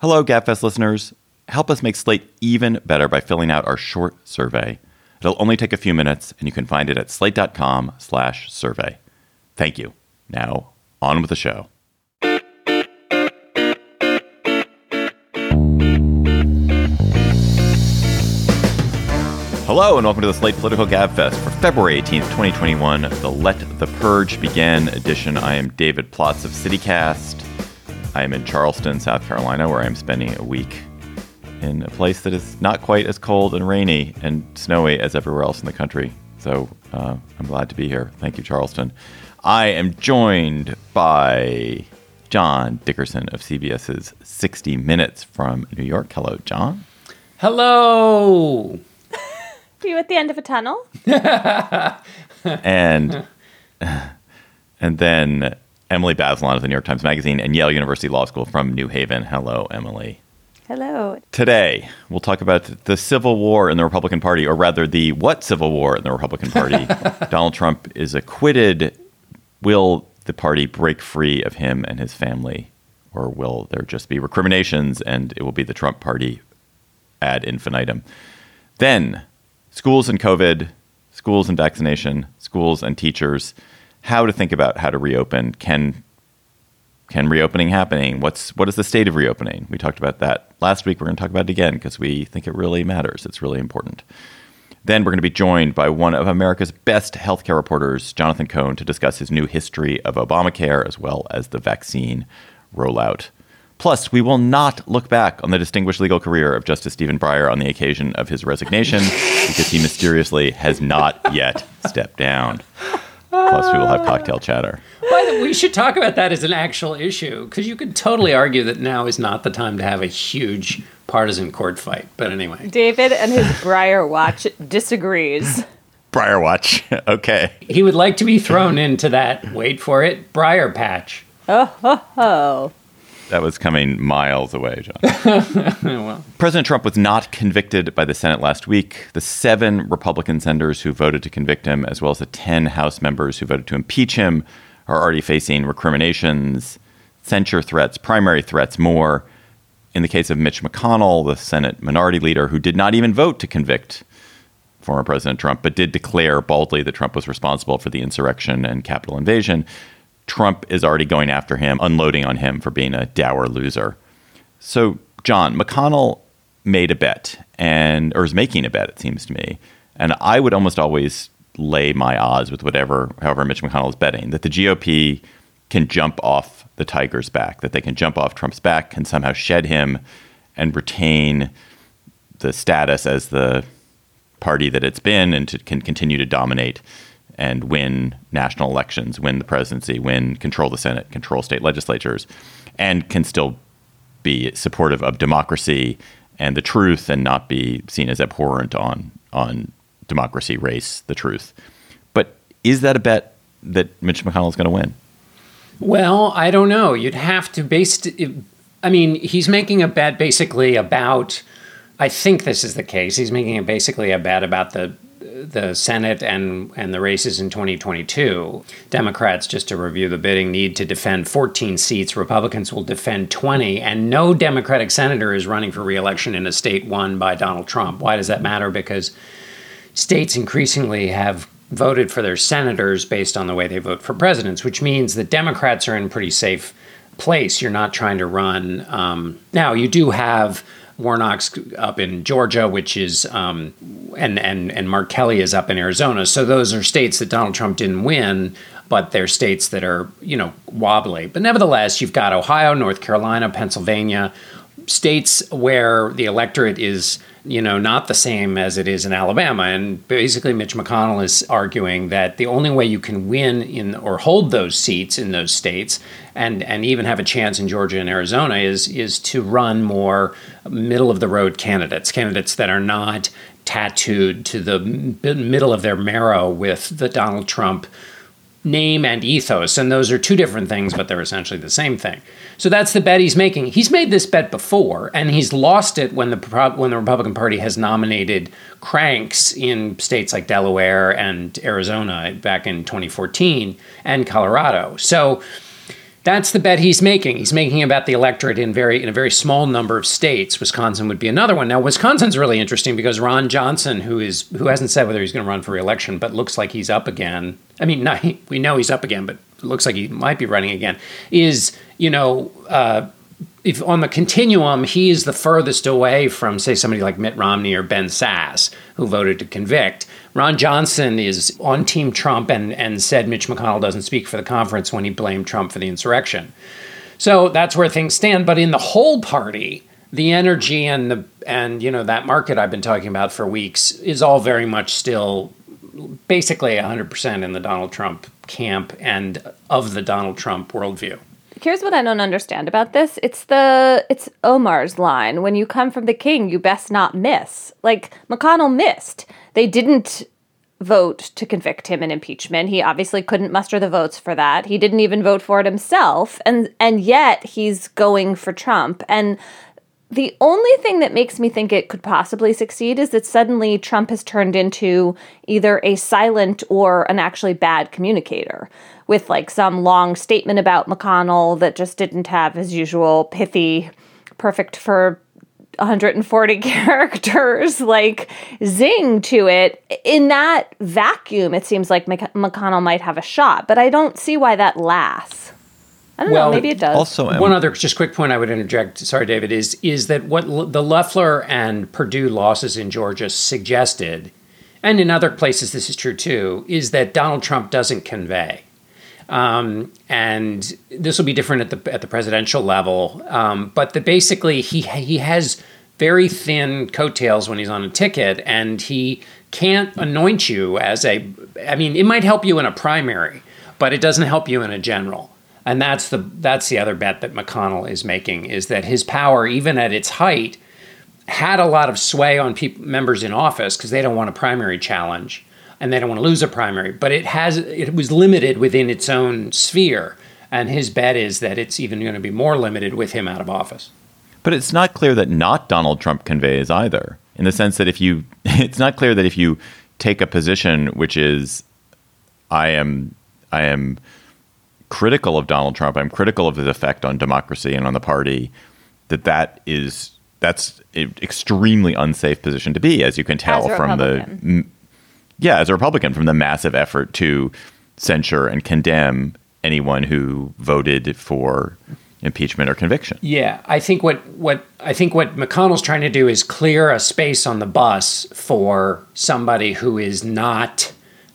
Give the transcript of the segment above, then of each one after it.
Hello, GabFest listeners. Help us make Slate even better by filling out our short survey. It'll only take a few minutes, and you can find it at slate.com slash survey. Thank you. Now, on with the show. Hello and welcome to the Slate Political Gabfest for February 18th, 2021, the Let the Purge Begin edition. I am David Plotz of CityCast. I am in Charleston, South Carolina, where I am spending a week in a place that is not quite as cold and rainy and snowy as everywhere else in the country. So uh, I'm glad to be here. Thank you, Charleston. I am joined by John Dickerson of CBS's 60 Minutes from New York. Hello, John. Hello. Are you at the end of a tunnel? and and then Emily Bazelon of the New York Times Magazine and Yale University Law School from New Haven. Hello, Emily. Hello. Today, we'll talk about the Civil War in the Republican Party, or rather, the what Civil War in the Republican Party. Donald Trump is acquitted. Will the party break free of him and his family, or will there just be recriminations and it will be the Trump party ad infinitum? Then, schools and COVID, schools and vaccination, schools and teachers how to think about how to reopen. Can can reopening happening? What's what is the state of reopening? We talked about that last week. We're going to talk about it again because we think it really matters. It's really important. Then we're going to be joined by one of America's best healthcare reporters, Jonathan Cohn, to discuss his new history of Obamacare as well as the vaccine rollout. Plus, we will not look back on the distinguished legal career of Justice Stephen Breyer on the occasion of his resignation because he mysteriously has not yet stepped down. Plus, we will have cocktail chatter. Well, we should talk about that as an actual issue because you could totally argue that now is not the time to have a huge partisan court fight. But anyway, David and his Breyer watch disagrees. Breyer watch. okay. He would like to be thrown into that, wait for it, Briar patch. Oh, ho, ho. That was coming miles away, John. well. President Trump was not convicted by the Senate last week. The seven Republican senators who voted to convict him, as well as the 10 House members who voted to impeach him, are already facing recriminations, censure threats, primary threats, more. In the case of Mitch McConnell, the Senate minority leader, who did not even vote to convict former President Trump, but did declare baldly that Trump was responsible for the insurrection and Capitol invasion, Trump is already going after him, unloading on him for being a dour loser. So, John, McConnell made a bet and or is making a bet, it seems to me. And I would almost always lay my odds with whatever, however Mitch McConnell is betting, that the GOP can jump off the Tiger's back, that they can jump off Trump's back, can somehow shed him and retain the status as the party that it's been and to, can continue to dominate and win national elections, win the presidency, win control the Senate, control state legislatures, and can still be supportive of democracy and the truth and not be seen as abhorrent on on democracy, race, the truth. But is that a bet that Mitch McConnell is going to win? Well, I don't know. You'd have to base. I mean, he's making a bet basically about. I think this is the case. He's making it basically a bet about the the Senate and, and the races in 2022, Democrats, just to review the bidding, need to defend 14 seats. Republicans will defend 20, and no Democratic senator is running for reelection in a state won by Donald Trump. Why does that matter? Because states increasingly have voted for their senators based on the way they vote for presidents, which means that Democrats are in pretty safe place. You're not trying to run. Um, now, you do have Warnock's up in Georgia, which is, um, and and and Mark Kelly is up in Arizona. So those are states that Donald Trump didn't win, but they're states that are you know wobbly. But nevertheless, you've got Ohio, North Carolina, Pennsylvania, states where the electorate is you know, not the same as it is in Alabama. And basically, Mitch McConnell is arguing that the only way you can win in or hold those seats in those states, and and even have a chance in Georgia and Arizona, is is to run more middle of the road candidates, candidates that are not tattooed to the middle of their marrow with the Donald Trump name and ethos. And those are two different things, but they're essentially the same thing. So that's the bet he's making. He's made this bet before, and he's lost it when the when the Republican Party has nominated cranks in states like Delaware and Arizona back in 2014 and Colorado. So that's the bet he's making. He's making about the electorate in very in a very small number of states. Wisconsin would be another one. Now Wisconsin's really interesting because Ron Johnson, who is who hasn't said whether he's going to run for reelection, but looks like he's up again. I mean, not, we know he's up again, but looks like he might be running again. Is you know, uh, if on the continuum, he is the furthest away from, say, somebody like Mitt Romney or Ben Sasse, who voted to convict. Ron Johnson is on Team Trump and, and said Mitch McConnell doesn't speak for the conference when he blamed Trump for the insurrection. So that's where things stand. But in the whole party, the energy and the and you know that market I've been talking about for weeks is all very much still basically 100% in the Donald Trump camp and of the Donald Trump worldview. Here's what I don't understand about this. It's the it's Omar's line. When you come from the king, you best not miss. Like McConnell missed. They didn't vote to convict him in impeachment. He obviously couldn't muster the votes for that. He didn't even vote for it himself. And and yet he's going for Trump. And the only thing that makes me think it could possibly succeed is that suddenly Trump has turned into either a silent or an actually bad communicator with like some long statement about McConnell that just didn't have his usual pithy, perfect for 140 characters like zing to it. In that vacuum, it seems like McConnell might have a shot, but I don't see why that lasts. I don't well, know. Maybe it does. Also, um, one other just quick point I would interject. Sorry, David. Is is that what L- the Loeffler and Perdue losses in Georgia suggested, and in other places this is true too, is that Donald Trump doesn't convey. Um, and this will be different at the at the presidential level, um, but that basically he he has very thin coattails when he's on a ticket, and he can't anoint you as a. I mean, it might help you in a primary, but it doesn't help you in a general and that's the that's the other bet that McConnell is making is that his power, even at its height, had a lot of sway on members in office because they don't want a primary challenge and they don't want to lose a primary. But it has it was limited within its own sphere, and his bet is that it's even going to be more limited with him out of office. But it's not clear that not Donald Trump conveys either, in the sense that if you, it's not clear that if you take a position which is, I am, I am critical of Donald Trump, I'm critical of his effect on democracy and on the party, that that is that's an extremely unsafe position to be, as you can tell from the yeah, as a Republican, from the massive effort to censure and condemn anyone who voted for impeachment or conviction. Yeah, I think what what I think what McConnell's trying to do is clear a space on the bus for somebody who is not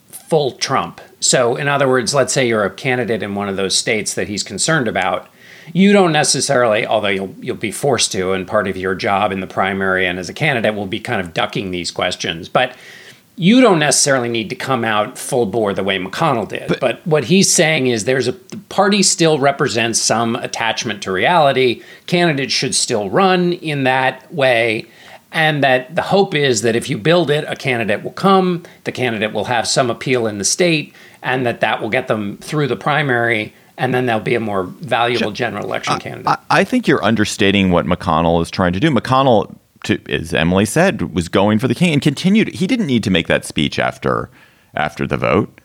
full Trump. So, in other words, let's say you're a candidate in one of those states that he's concerned about. You don't necessarily, although you'll you'll be forced to, and part of your job in the primary and as a candidate will be kind of ducking these questions. But you don't necessarily need to come out full bore the way McConnell did. But, but, what he's saying is there's a the party still represents some attachment to reality. Candidates should still run in that way and that the hope is that if you build it, a candidate will come, the candidate will have some appeal in the state, and that that will get them through the primary, and then they'll be a more valuable general election candidate. I, I think you're understating what McConnell is trying to do. McConnell, to, as Emily said, was going for the king and continued. He didn't need to make that speech after after the vote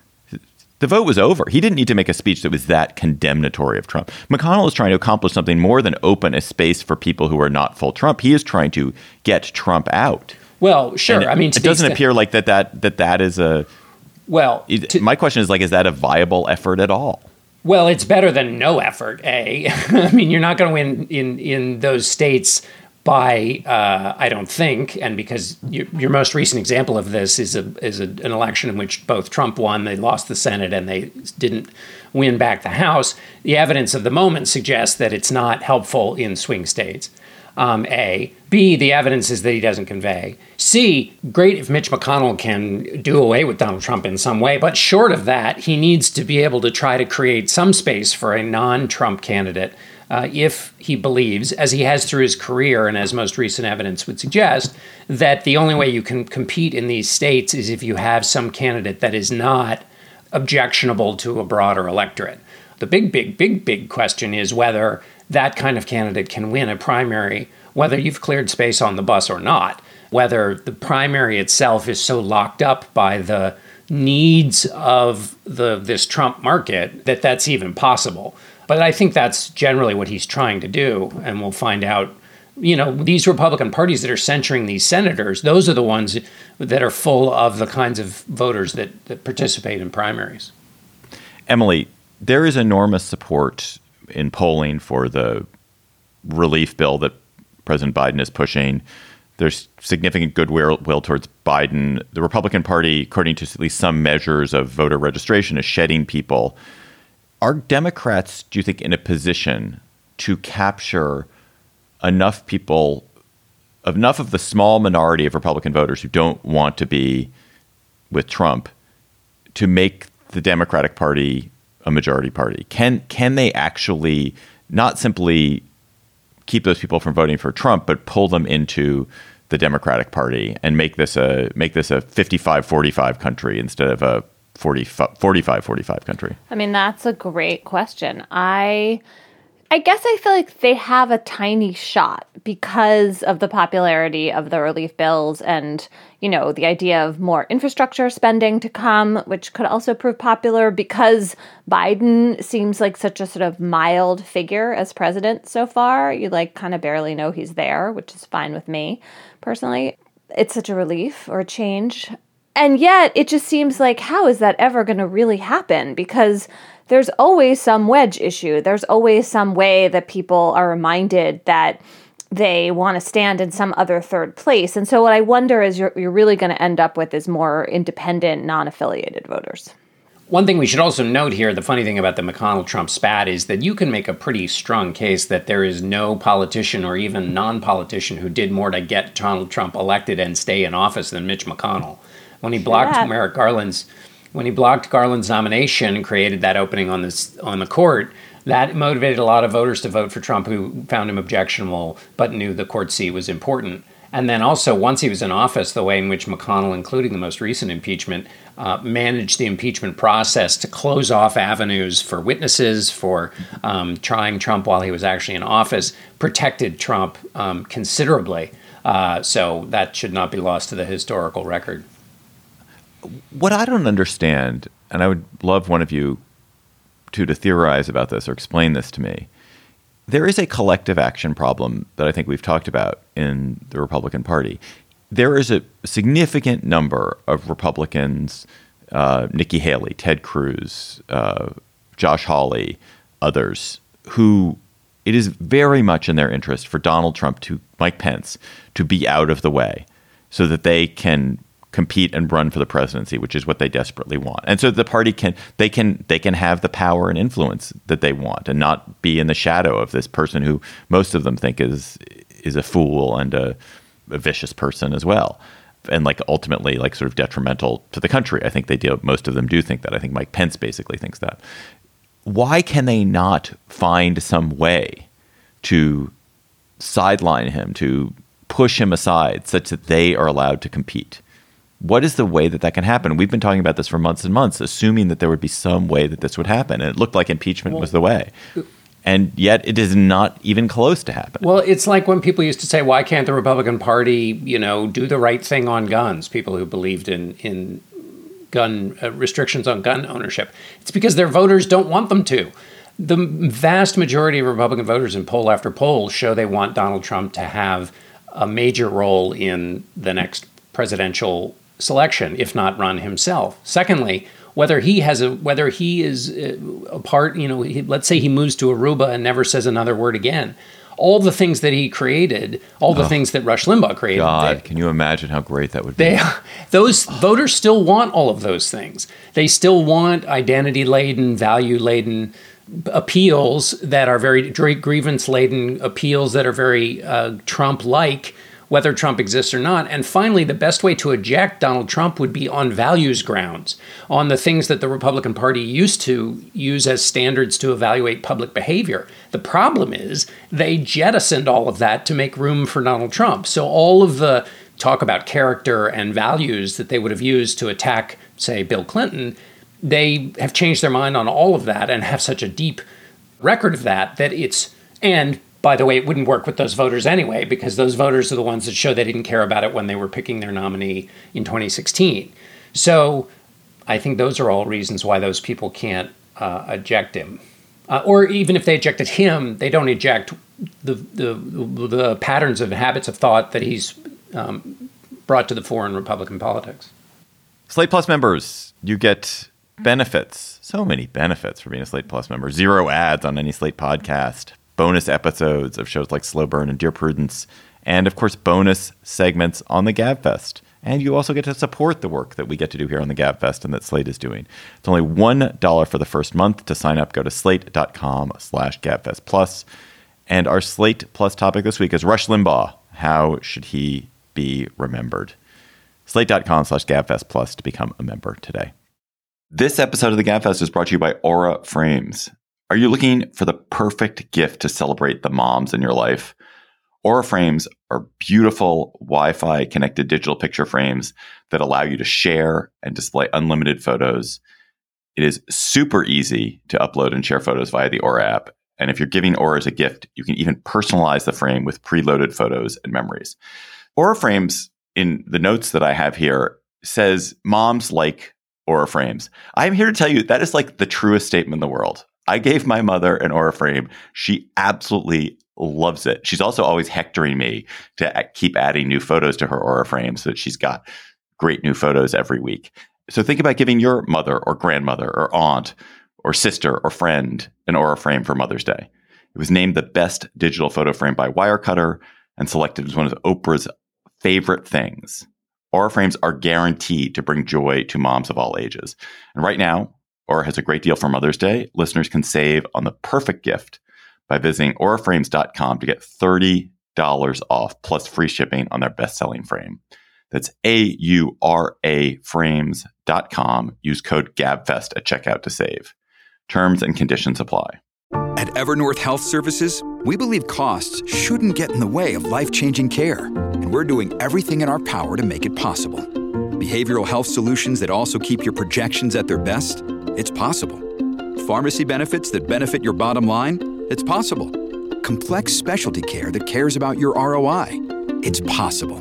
the vote was over. He didn't need to make a speech that was that condemnatory of Trump. McConnell is trying to accomplish something more than open a space for people who are not full Trump. He is trying to get Trump out. Well, sure. And I mean, it doesn't appear like that. That that that is a. Well, to, my question is like, is that a viable effort at all? Well, it's better than no effort. A, I mean, you're not going to win in in those states by uh, I don't think, and because you, your most recent example of this is a is a, an election in which both Trump won, they lost the Senate, and they didn't win back the House. The evidence of the moment suggests that it's not helpful in swing states. Um, a. B, the evidence is that he doesn't convey. C, great if Mitch McConnell can do away with Donald Trump in some way, but short of that, he needs to be able to try to create some space for a non Trump candidate uh, if he believes, as he has through his career and as most recent evidence would suggest, that the only way you can compete in these states is if you have some candidate that is not objectionable to a broader electorate. The big, big, big, big question is whether that kind of candidate can win a primary, whether you've cleared space on the bus or not, whether the primary itself is so locked up by the needs of the this Trump market that that's even possible. But I think that's generally what he's trying to do, and we'll find out. You know, these Republican parties that are censuring these senators, those are the ones that are full of the kinds of voters that, that participate in primaries. Emily, there is enormous support in polling for the relief bill that President Biden is pushing. There's significant goodwill towards Biden. The Republican Party, according to at least some measures of voter registration, is shedding people. Are Democrats, do you think, in a position to capture enough people, enough of the small minority of Republican voters who don't want to be with Trump, to make the Democratic Party a majority party? Can can they actually not simply keep those people from voting for Trump, but pull them into the Democratic Party and make this a make this a 55-45 country instead of a 45-45 country? I mean, that's a great question. I I guess I feel like they have a tiny shot because of the popularity of the relief bills and, you know, the idea of more infrastructure spending to come, which could also prove popular because Biden seems like such a sort of mild figure as president so far. You like kind of barely know he's there, which is fine with me personally. It's such a relief or a change. And yet, it just seems like, how is that ever going to really happen? Because there's always some wedge issue. There's always some way that people are reminded that they want to stand in some other third place. And so what I wonder is you're, you're really going to end up with is more independent, non-affiliated voters. One thing we should also note here the funny thing about the McConnell Trump spat is that you can make a pretty strong case that there is no politician or even non politician who did more to get Donald Trump elected and stay in office than Mitch McConnell. When he blocked yeah. Merrick Garland's when he blocked Garland's nomination and created that opening on this on the court, that motivated a lot of voters to vote for Trump who found him objectionable but knew the court seat was important. And then also, once he was in office, the way in which McConnell, including the most recent impeachment, uh, managed the impeachment process to close off avenues for witnesses, for um, trying Trump while he was actually in office, protected Trump um, considerably. Uh, so that should not be lost to the historical record what I don't understand, and I would love one of you to to theorize about this or explain this to me. There is a collective action problem that I think we've talked about in the Republican Party. There is a significant number of Republicans, uh, Nikki Haley, Ted Cruz, uh, Josh Hawley, others, who it is very much in their interest for Donald Trump to Mike Pence to be out of the way so that they can compete and run for the presidency, which is what they desperately want. And so the party can they can they can have the power and influence that they want and not be in the shadow of this person who most of them think is is a fool and a, a vicious person as well. And like ultimately like sort of detrimental to the country. I think they do most of them do think that. I think Mike Pence basically thinks that. Why can they not find some way to sideline him, to push him aside such that they are allowed to compete? What is the way that that can happen? We've been talking about this for months and months, assuming that there would be some way that this would happen. And it looked like impeachment well, was the way. And yet it is not even close to happen. Well, it's like when people used to say, why can't the Republican Party, you know, do the right thing on guns? People who believed in, in gun uh, restrictions on gun ownership. It's because their voters don't want them to. The vast majority of Republican voters in poll after poll show they want Donald Trump to have a major role in the next presidential selection, if not run himself. Secondly, whether he has a whether he is uh, a part, you know, he, let's say he moves to Aruba and never says another word again. All the things that he created, all the oh, things that Rush Limbaugh created. God, they, can you imagine how great that would be? They, those voters still want all of those things. They still want identity laden, value laden appeals that are very grievance laden appeals that are very uh, Trump like, whether Trump exists or not. And finally, the best way to eject Donald Trump would be on values grounds, on the things that the Republican Party used to use as standards to evaluate public behavior. The problem is they jettisoned all of that to make room for Donald Trump. So all of the talk about character and values that they would have used to attack, say, Bill Clinton they have changed their mind on all of that and have such a deep record of that that it's and by the way it wouldn't work with those voters anyway because those voters are the ones that show they didn't care about it when they were picking their nominee in 2016 so i think those are all reasons why those people can't uh, eject him uh, or even if they ejected him they don't eject the, the, the patterns of habits of thought that he's um, brought to the fore in republican politics slate plus members you get benefits. So many benefits for being a Slate Plus member. Zero ads on any Slate podcast, bonus episodes of shows like Slow Burn and Dear Prudence, and of course, bonus segments on the GabFest. And you also get to support the work that we get to do here on the GabFest and that Slate is doing. It's only $1 for the first month. To sign up, go to slate.com slash GabFest Plus. And our Slate Plus topic this week is Rush Limbaugh. How should he be remembered? Slate.com slash GabFest Plus to become a member today. This episode of the GabFest is brought to you by Aura Frames. Are you looking for the perfect gift to celebrate the moms in your life? Aura Frames are beautiful Wi Fi connected digital picture frames that allow you to share and display unlimited photos. It is super easy to upload and share photos via the Aura app. And if you're giving Aura as a gift, you can even personalize the frame with preloaded photos and memories. Aura Frames, in the notes that I have here, says moms like Aura frames. I'm here to tell you that is like the truest statement in the world. I gave my mother an Aura frame. She absolutely loves it. She's also always hectoring me to keep adding new photos to her Aura frame so that she's got great new photos every week. So think about giving your mother or grandmother or aunt or sister or friend an Aura frame for Mother's Day. It was named the best digital photo frame by Wirecutter and selected as one of Oprah's favorite things. Aura frames are guaranteed to bring joy to moms of all ages. And right now, Aura has a great deal for Mother's Day. Listeners can save on the perfect gift by visiting auraframes.com to get $30 off plus free shipping on their best selling frame. That's A U R A frames.com. Use code GABFEST at checkout to save. Terms and conditions apply. At Evernorth Health Services, we believe costs shouldn't get in the way of life changing care, and we're doing everything in our power to make it possible. Behavioral health solutions that also keep your projections at their best? It's possible. Pharmacy benefits that benefit your bottom line? It's possible. Complex specialty care that cares about your ROI? It's possible.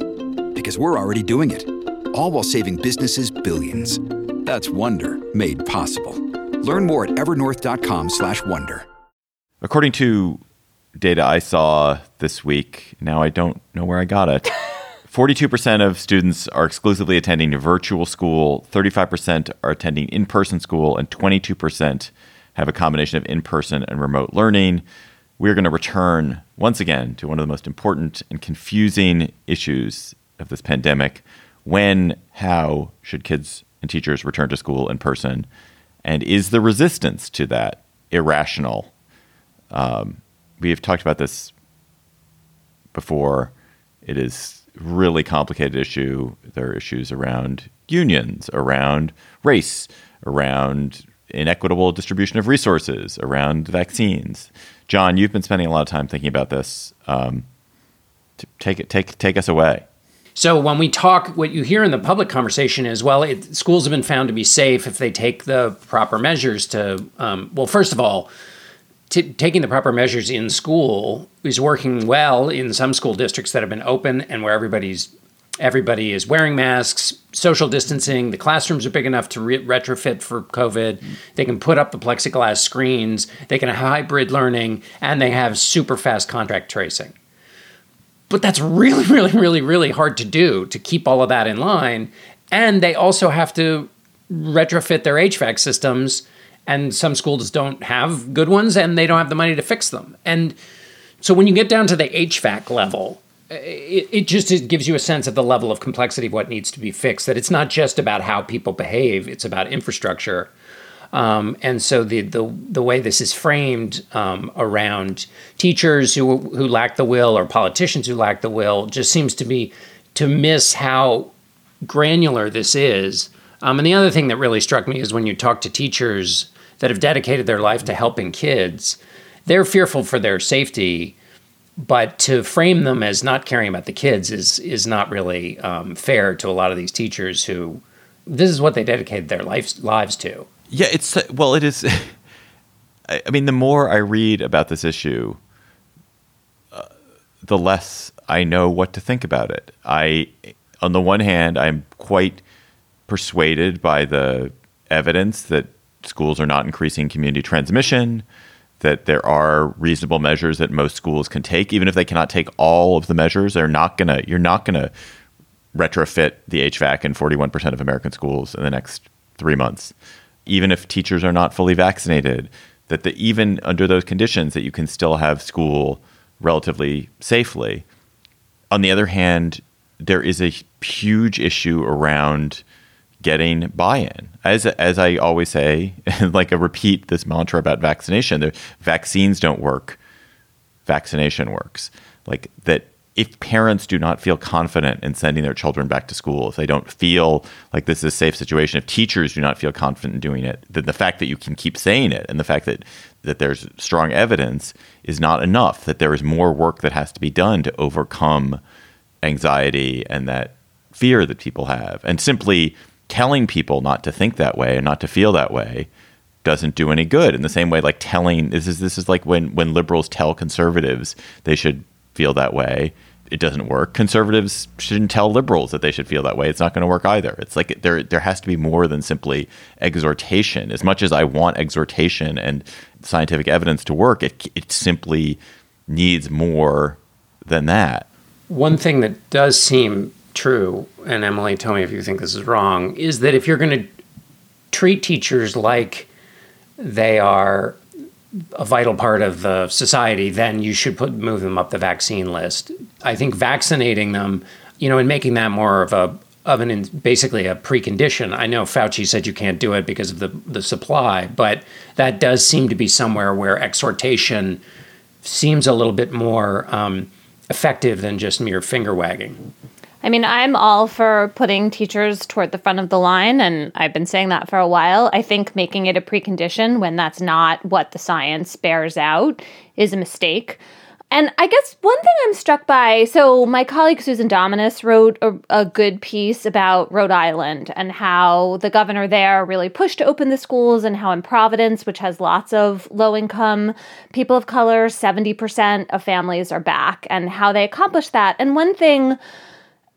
Because we're already doing it. All while saving businesses billions. That's Wonder made possible. Learn more at evernorth.com/wonder. According to data I saw this week, now I don't know where I got it. 42% of students are exclusively attending virtual school, 35% are attending in person school, and 22% have a combination of in person and remote learning. We're going to return once again to one of the most important and confusing issues of this pandemic. When, how should kids and teachers return to school in person? And is the resistance to that irrational? Um, we have talked about this before. It is really complicated issue. There are issues around unions, around race, around inequitable distribution of resources, around vaccines. John, you've been spending a lot of time thinking about this. Um, take it, take take us away. So when we talk, what you hear in the public conversation is, well, it, schools have been found to be safe if they take the proper measures to. Um, well, first of all, t- taking the proper measures in school is working well in some school districts that have been open and where everybody's everybody is wearing masks, social distancing. The classrooms are big enough to re- retrofit for COVID. They can put up the plexiglass screens. They can have hybrid learning, and they have super fast contact tracing. But that's really, really, really, really hard to do to keep all of that in line. And they also have to retrofit their HVAC systems and some schools don't have good ones and they don't have the money to fix them. And so when you get down to the HVAC level, it, it just it gives you a sense of the level of complexity of what needs to be fixed. That it's not just about how people behave; it's about infrastructure. Um, and so the, the the way this is framed um, around teachers who who lack the will or politicians who lack the will just seems to be to miss how granular this is. Um, and the other thing that really struck me is when you talk to teachers that have dedicated their life to helping kids, they're fearful for their safety. But to frame them as not caring about the kids is is not really um, fair to a lot of these teachers who this is what they dedicated their lives lives to. Yeah, it's well, it is. I mean, the more I read about this issue, uh, the less I know what to think about it. I, on the one hand, I'm quite persuaded by the evidence that schools are not increasing community transmission, that there are reasonable measures that most schools can take, even if they cannot take all of the measures. They're not gonna. You're not gonna retrofit the HVAC in 41% of American schools in the next three months even if teachers are not fully vaccinated, that the, even under those conditions that you can still have school relatively safely. On the other hand, there is a huge issue around getting buy-in. As as I always say, like I repeat this mantra about vaccination, the vaccines don't work. Vaccination works. Like that if parents do not feel confident in sending their children back to school, if they don't feel like this is a safe situation, if teachers do not feel confident in doing it, then the fact that you can keep saying it and the fact that that there's strong evidence is not enough. That there is more work that has to be done to overcome anxiety and that fear that people have. And simply telling people not to think that way and not to feel that way doesn't do any good. In the same way, like telling this is this is like when when liberals tell conservatives they should feel that way it doesn't work. Conservatives shouldn't tell liberals that they should feel that way. It's not going to work either. It's like there there has to be more than simply exhortation. As much as I want exhortation and scientific evidence to work, it it simply needs more than that. One thing that does seem true, and Emily, tell me if you think this is wrong, is that if you're going to treat teachers like they are a vital part of the society, then you should put move them up the vaccine list. I think vaccinating them, you know, and making that more of a of an basically a precondition. I know Fauci said you can't do it because of the the supply, but that does seem to be somewhere where exhortation seems a little bit more um, effective than just mere finger wagging. I mean, I'm all for putting teachers toward the front of the line, and I've been saying that for a while. I think making it a precondition when that's not what the science bears out is a mistake. And I guess one thing I'm struck by so, my colleague Susan Dominus wrote a, a, good piece about Rhode Island and how the governor there really pushed to open the schools, and how in Providence, which has lots of low income people of color, 70% of families are back, and how they accomplished that. And one thing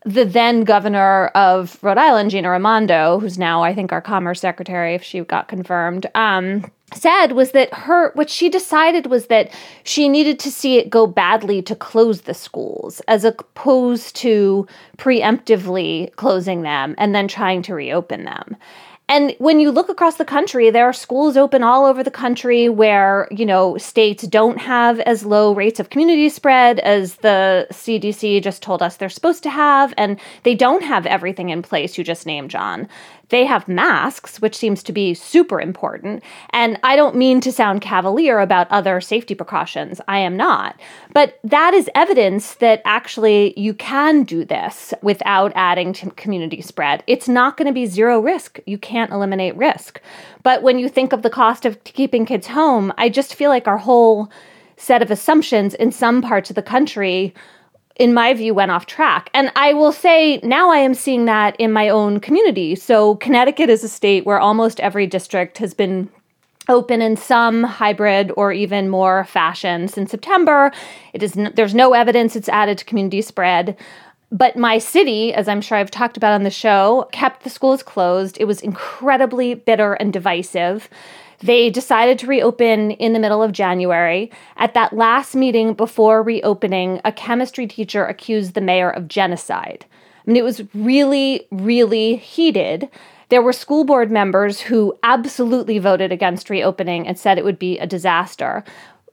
the then governor of Rhode Island, Gina Raimondo, who's now, I think, our commerce secretary, if she got confirmed, um, said was that her, what she decided was that she needed to see it go badly to close the schools, as opposed to preemptively closing them and then trying to reopen them. And when you look across the country, there are schools open all over the country where, you know, states don't have as low rates of community spread as the CDC just told us they're supposed to have. And they don't have everything in place you just named, John. They have masks, which seems to be super important. And I don't mean to sound cavalier about other safety precautions. I am not. But that is evidence that actually you can do this without adding to community spread. It's not going to be zero risk. You can't eliminate risk. But when you think of the cost of keeping kids home, I just feel like our whole set of assumptions in some parts of the country in my view, went off track. And I will say now I am seeing that in my own community. So, Connecticut is a state where almost every district has been open in some hybrid or even more fashion since September. It is n- there's no evidence it's added to community spread. But my city, as I'm sure I've talked about on the show, kept the schools closed. It was incredibly bitter and divisive. They decided to reopen in the middle of January. At that last meeting before reopening, a chemistry teacher accused the mayor of genocide. I mean, it was really, really heated. There were school board members who absolutely voted against reopening and said it would be a disaster.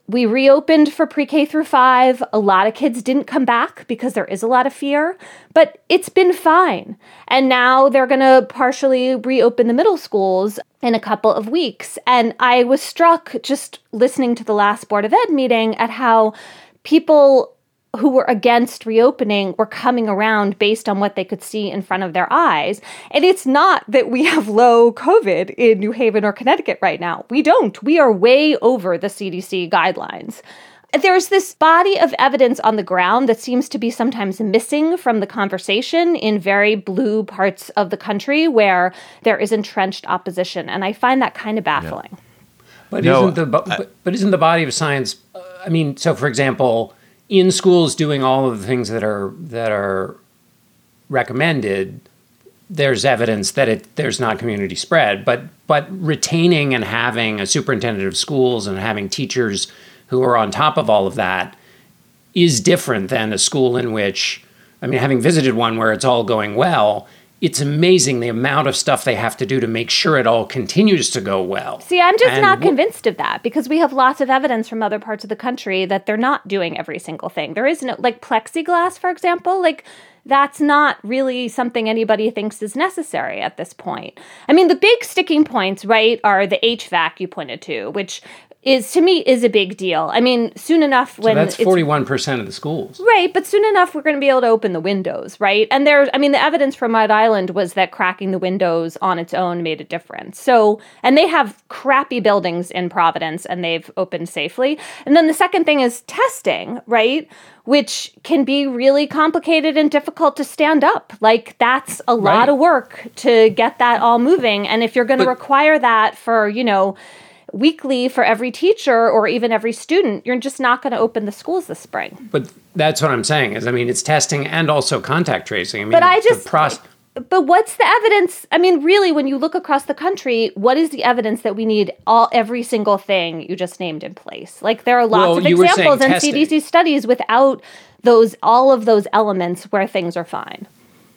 We reopened for pre K through five. A lot of kids didn't come back because there is a lot of fear, but it's been fine. And now they're going to partially reopen the middle schools in a couple of weeks. And I was struck just listening to the last Board of Ed meeting at how people who were against reopening were coming around based on what they could see in front of their eyes. And it's not that we have low COVID in New Haven or Connecticut right now. We don't. We are way over the CDC guidelines. There's this body of evidence on the ground that seems to be sometimes missing from the conversation in very blue parts of the country where there is entrenched opposition. And I find that kind of baffling. Yeah. But, no, isn't the, but, but isn't the body of science, uh, I mean, so for example, in schools doing all of the things that are that are recommended, there's evidence that it there's not community spread. But but retaining and having a superintendent of schools and having teachers who are on top of all of that is different than a school in which I mean, having visited one where it's all going well, it's amazing the amount of stuff they have to do to make sure it all continues to go well. See, I'm just and not convinced of that because we have lots of evidence from other parts of the country that they're not doing every single thing. There is no, like plexiglass, for example, like that's not really something anybody thinks is necessary at this point. I mean, the big sticking points, right, are the HVAC you pointed to, which is to me is a big deal. I mean, soon enough when so that's forty one percent of the schools, right? But soon enough we're going to be able to open the windows, right? And there's, I mean, the evidence from Rhode Island was that cracking the windows on its own made a difference. So, and they have crappy buildings in Providence, and they've opened safely. And then the second thing is testing, right? Which can be really complicated and difficult to stand up. Like that's a lot right. of work to get that all moving. And if you're going to require that for, you know weekly for every teacher or even every student, you're just not going to open the schools this spring. But that's what I'm saying is, I mean, it's testing and also contact tracing. I mean, but I just. But what's the evidence? I mean, really, when you look across the country, what is the evidence that we need all every single thing you just named in place? Like there are lots well, of examples and CDC studies without those all of those elements where things are fine.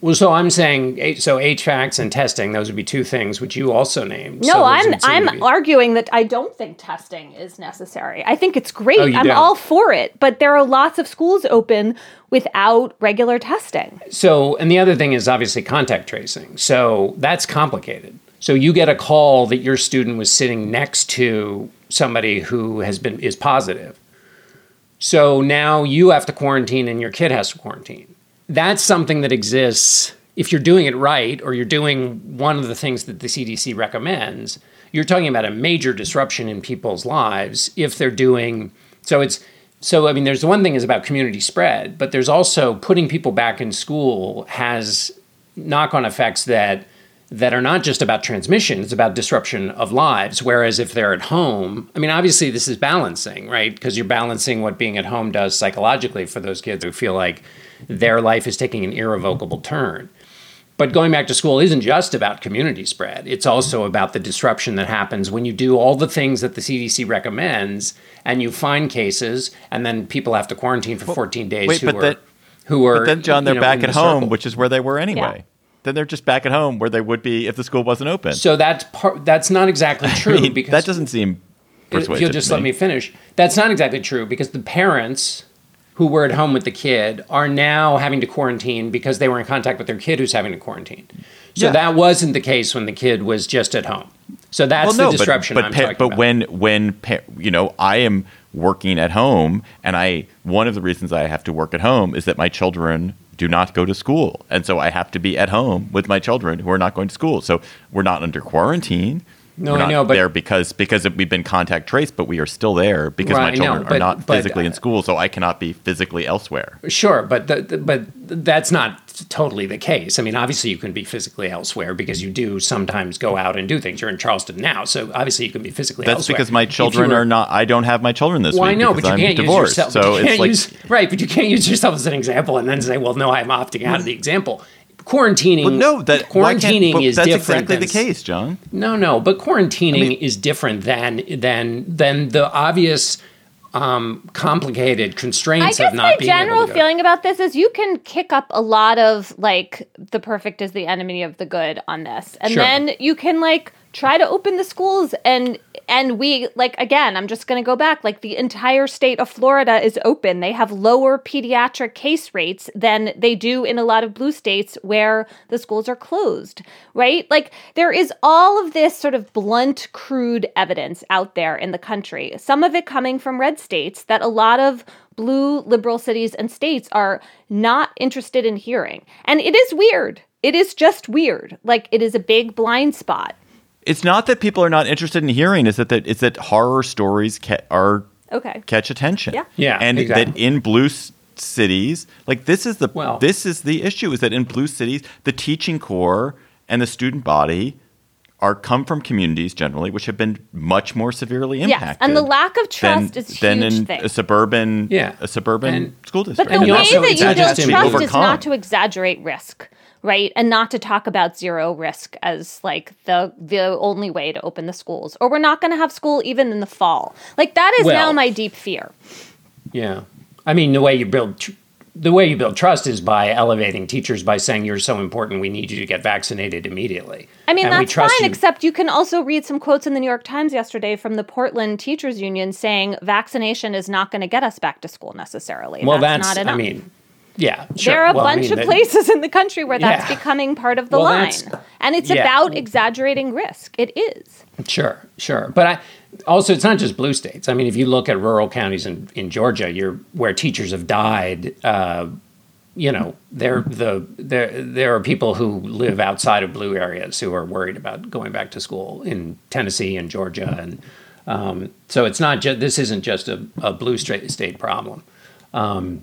Well, so I'm saying so HVACs and testing; those would be two things which you also named. No, so I'm I'm arguing that I don't think testing is necessary. I think it's great. Oh, I'm don't. all for it, but there are lots of schools open without regular testing. So, and the other thing is obviously contact tracing. So that's complicated. So you get a call that your student was sitting next to somebody who has been is positive. So now you have to quarantine and your kid has to quarantine that's something that exists if you're doing it right or you're doing one of the things that the CDC recommends, you're talking about a major disruption in people's lives if they're doing so it's so I mean there's the one thing is about community spread, but there's also putting people back in school has knock-on effects that that are not just about transmission, it's about disruption of lives. Whereas if they're at home, I mean, obviously this is balancing, right? Because you're balancing what being at home does psychologically for those kids who feel like their life is taking an irrevocable turn. But going back to school isn't just about community spread. It's also about the disruption that happens when you do all the things that the CDC recommends and you find cases and then people have to quarantine for 14 days Wait, who, but are, that, who are. But then, John, they're you know, back at the home, circle. which is where they were anyway. Yeah. Then they're just back at home where they would be if the school wasn't open. So that's part. That's not exactly true I mean, because that doesn't seem. If you'll just let me finish, that's not exactly true because the parents who were at home with the kid are now having to quarantine because they were in contact with their kid who's having to quarantine. So yeah. that wasn't the case when the kid was just at home. So that's well, no, the disruption but, but, I'm talking but when when you know I am working at home and I one of the reasons I have to work at home is that my children do not go to school. And so I have to be at home with my children who are not going to school. So we're not under quarantine. No, I know, but there because because we've been contact traced, but we are still there because right, my children know, but, are not but, physically in uh, school, so I cannot be physically elsewhere. Sure, but the, the, but that's not totally the case. I mean, obviously you can be physically elsewhere because you do sometimes go out and do things. You're in Charleston now, so obviously you can be physically. That's elsewhere. because my children were, are not. I don't have my children this well, week. I know, but you I'm can't divorced, use yourself. So it's like use, right, but you can't use yourself as an example and then say, "Well, no, I'm opting out of the example." Quarantining. Well, no, that quarantining is that's different. exactly than, the case, John. No, no, but quarantining I mean, is different than than than the obvious. Um, complicated constraints I guess of not my general feeling about this is you can kick up a lot of like the perfect is the enemy of the good on this, and sure. then you can like try to open the schools and and we like again i'm just going to go back like the entire state of florida is open. They have lower pediatric case rates than they do in a lot of blue states where the schools are closed right? Like there is all of this sort of blunt crude evidence out there in the country some of it coming from red states that a lot of blue liberal cities and states are not interested in hearing. And it is weird. It is just weird. Like it is a big blind spot it's not that people are not interested in hearing; is that that it's that horror stories ca- are okay catch attention. Yeah, yeah, and exactly. that in blue s- cities, like this is the well, this is the issue: is that in blue cities, the teaching corps and the student body are come from communities generally which have been much more severely impacted. Yes, and the lack of trust than, is than huge in thing. a suberban yeah. a suburban and, school district. But the way also, that you build trust trust is not to exaggerate risk right and not to talk about zero risk as like the the only way to open the schools or we're not going to have school even in the fall like that is well, now my deep fear yeah i mean the way you build tr- the way you build trust is by elevating teachers by saying you're so important we need you to get vaccinated immediately I mean, and that's fine, you. except you can also read some quotes in the New York Times yesterday from the Portland Teachers Union saying vaccination is not going to get us back to school necessarily. well that's, that's, not enough. i mean yeah sure. There are a well, I bunch mean, of places in the country where that's Yeah. becoming part of the Well, line. And it's yeah. about exaggerating risk. It is. Sure, sure. But I, also, it's not just blue states. I mean, if you look at rural counties in, in Georgia, you're where teachers have died. Uh, you know, there the there there are people who live outside of blue areas who are worried about going back to school in Tennessee and Georgia, and um, so it's not just this isn't just a, a blue state state problem. Um,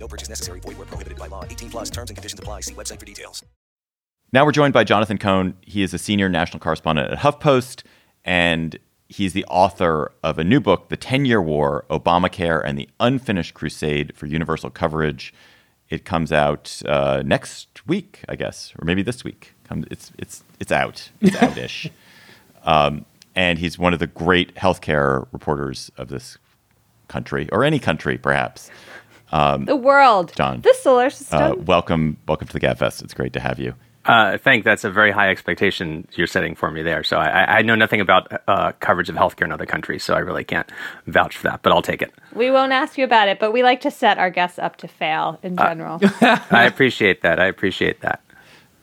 No purchase necessary. Void where prohibited by law. 18 plus terms and conditions apply. See website for details. Now we're joined by Jonathan Cohn. He is a senior national correspondent at HuffPost, and he's the author of a new book, The 10 Year War Obamacare and the Unfinished Crusade for Universal Coverage. It comes out uh, next week, I guess, or maybe this week. It's, it's, it's out. It's out-ish. um, and he's one of the great healthcare reporters of this country, or any country, perhaps. Um, The world. John. The solar system. uh, welcome, welcome to the Gabfest. It's great to have you. Uh, I think that's a very high expectation you're setting for me there. So I, I know nothing about uh, coverage of healthcare in other countries, so I really can't vouch for that. But I'll take it. we won't ask you about it, but we like to set our guests up to fail in Uh, general. I appreciate that. I appreciate that.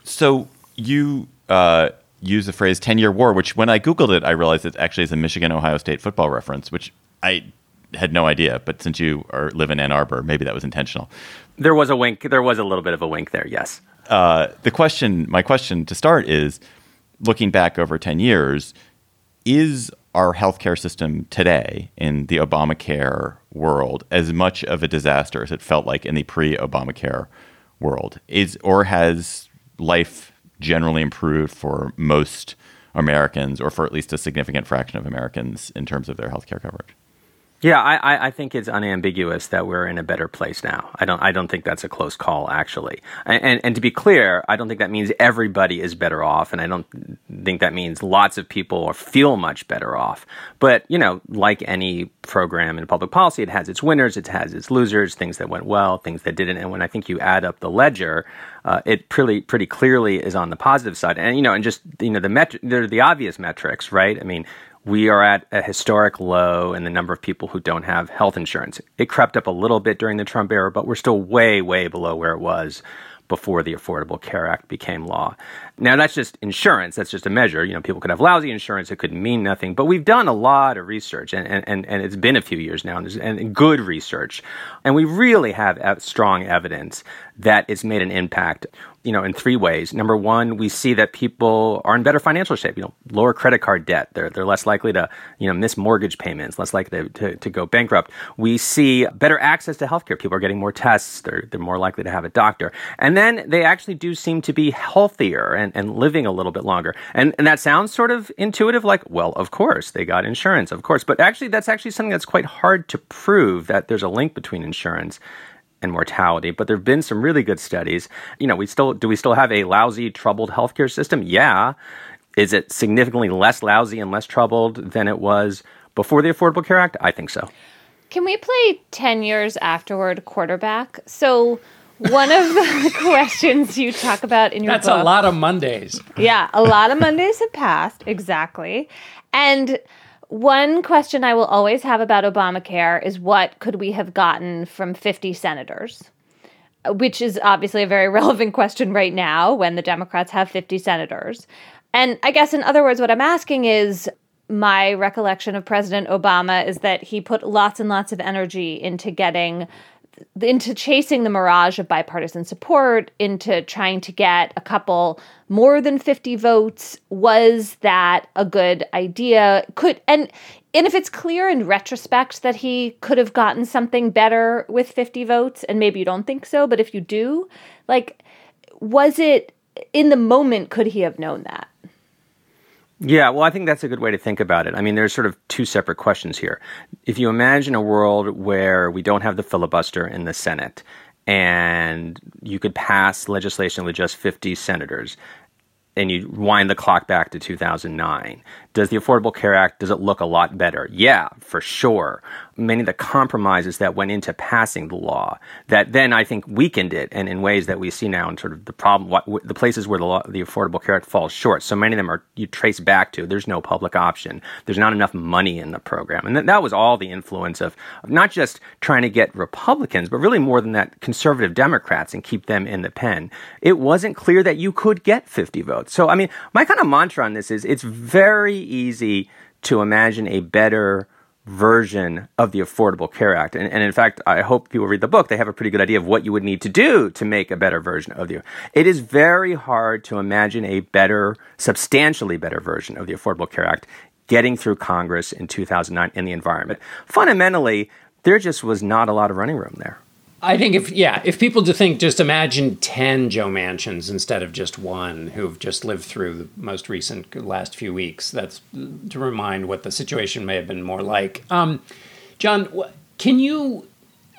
So you uh, use the phrase 10 year war, which when I Googled it, I realized it actually is a Michigan Ohio State football reference, which I had no idea. But since you are, live in Ann Arbor, maybe that was intentional. There was a wink. There was a little bit of a wink there. Yes. Uh, the question, my question to start is looking back over 10 years, is our healthcare system today in the Obamacare world as much of a disaster as it felt like in the pre Obamacare world? Is or has life generally improved for most Americans or for at least a significant fraction of Americans in terms of their healthcare coverage? Yeah, I, I- think it's unambiguous that we're in a better place now. I don't I don't think that's a close call, actually. And, and and to be clear, I don't think that means everybody is better off, and I don't think that means lots of people feel much better off. But you know, like any program in public policy, it has its winners, it has its losers, things that went well, things that didn't. And when I think you add up the ledger, uh, it pretty pretty clearly is on the positive side. And you know, and just you know the met- they're the obvious metrics, right? I mean we are at a historic low in the number of people who don't have health insurance. It crept up a little bit during the Trump era, but we're still way, way below where it was before the Affordable Care Act became law. Now, that's just insurance. That's just a measure. You know, people could have lousy insurance. It could mean nothing. But we've done a lot of research, and, and, and it's been a few years now, and, and good research. And we really have strong evidence that it's made an impact you know, in three ways. Number one, we see that people are in better financial shape. You know, lower credit card debt. They're they're less likely to you know miss mortgage payments, less likely to, to, go bankrupt. We see better access to healthcare. People are getting more tests. They're they're more likely to have a doctor, and then they actually do seem to be healthier and, and living a little bit longer. And and that sounds sort of intuitive, like well, of course they got insurance, of course. But actually, that's actually something that's quite hard to prove that there's a link between insurance and mortality. But there have been some really good studies. You know, we still do we still have a lousy, troubled healthcare system? Yeah. Is it significantly less lousy and less troubled than it was before the Affordable Care Act? I think so. Can we play 10 years afterward quarterback? So one of the questions you talk about in your That's book, a lot of Mondays. Yeah, a lot of Mondays have passed, exactly. And one question I will always have about Obamacare is what could we have gotten from 50 senators? Which is obviously a very relevant question right now when the Democrats have 50 senators. And I guess, in other words, what I'm asking is my recollection of President Obama is that he put lots and lots of energy into getting into chasing the mirage of bipartisan support, into trying to get a couple more than 50 votes. Was that a good idea? Could and and if it's clear in retrospect that he could have gotten something better with 50 votes, and maybe you don't think so, but if you do, like, was it in the moment, could he have known that? Yeah, well, I think that's a good way to think about it. I mean, there's sort of two separate questions here. If you imagine a world where we don't have the filibuster in the Senate and you could pass legislation with just 50 senators and you wind the clock back to 2009 does the affordable care act does it look a lot better yeah for sure many of the compromises that went into passing the law that then I think weakened it, and in ways that we see now in sort of the problem, what, the places where the law, the Affordable Care Act falls short. So many of them are you trace back to there's no public option, there's not enough money in the program, and that, that was all the influence of not just trying to get Republicans, but really more than that, conservative Democrats and keep them in the pen. It wasn't clear that you could get 50 votes. So I mean, my kind of mantra on this is it's very easy to imagine a better version of the Affordable Care Act. And, and, in fact, I hope people read the book. They have a pretty good idea of what you would need to do to make a better version of the. It is very hard to imagine a better, substantially better version of the Affordable Care Act getting through Congress in 2009 in the environment. Fundamentally, there just was not a lot of running room there. I think if yeah, if people to think just imagine ten Joe Manchins instead of just one who've just lived through the most recent last few weeks. That's to remind what the situation may have been more like. Um, John, can you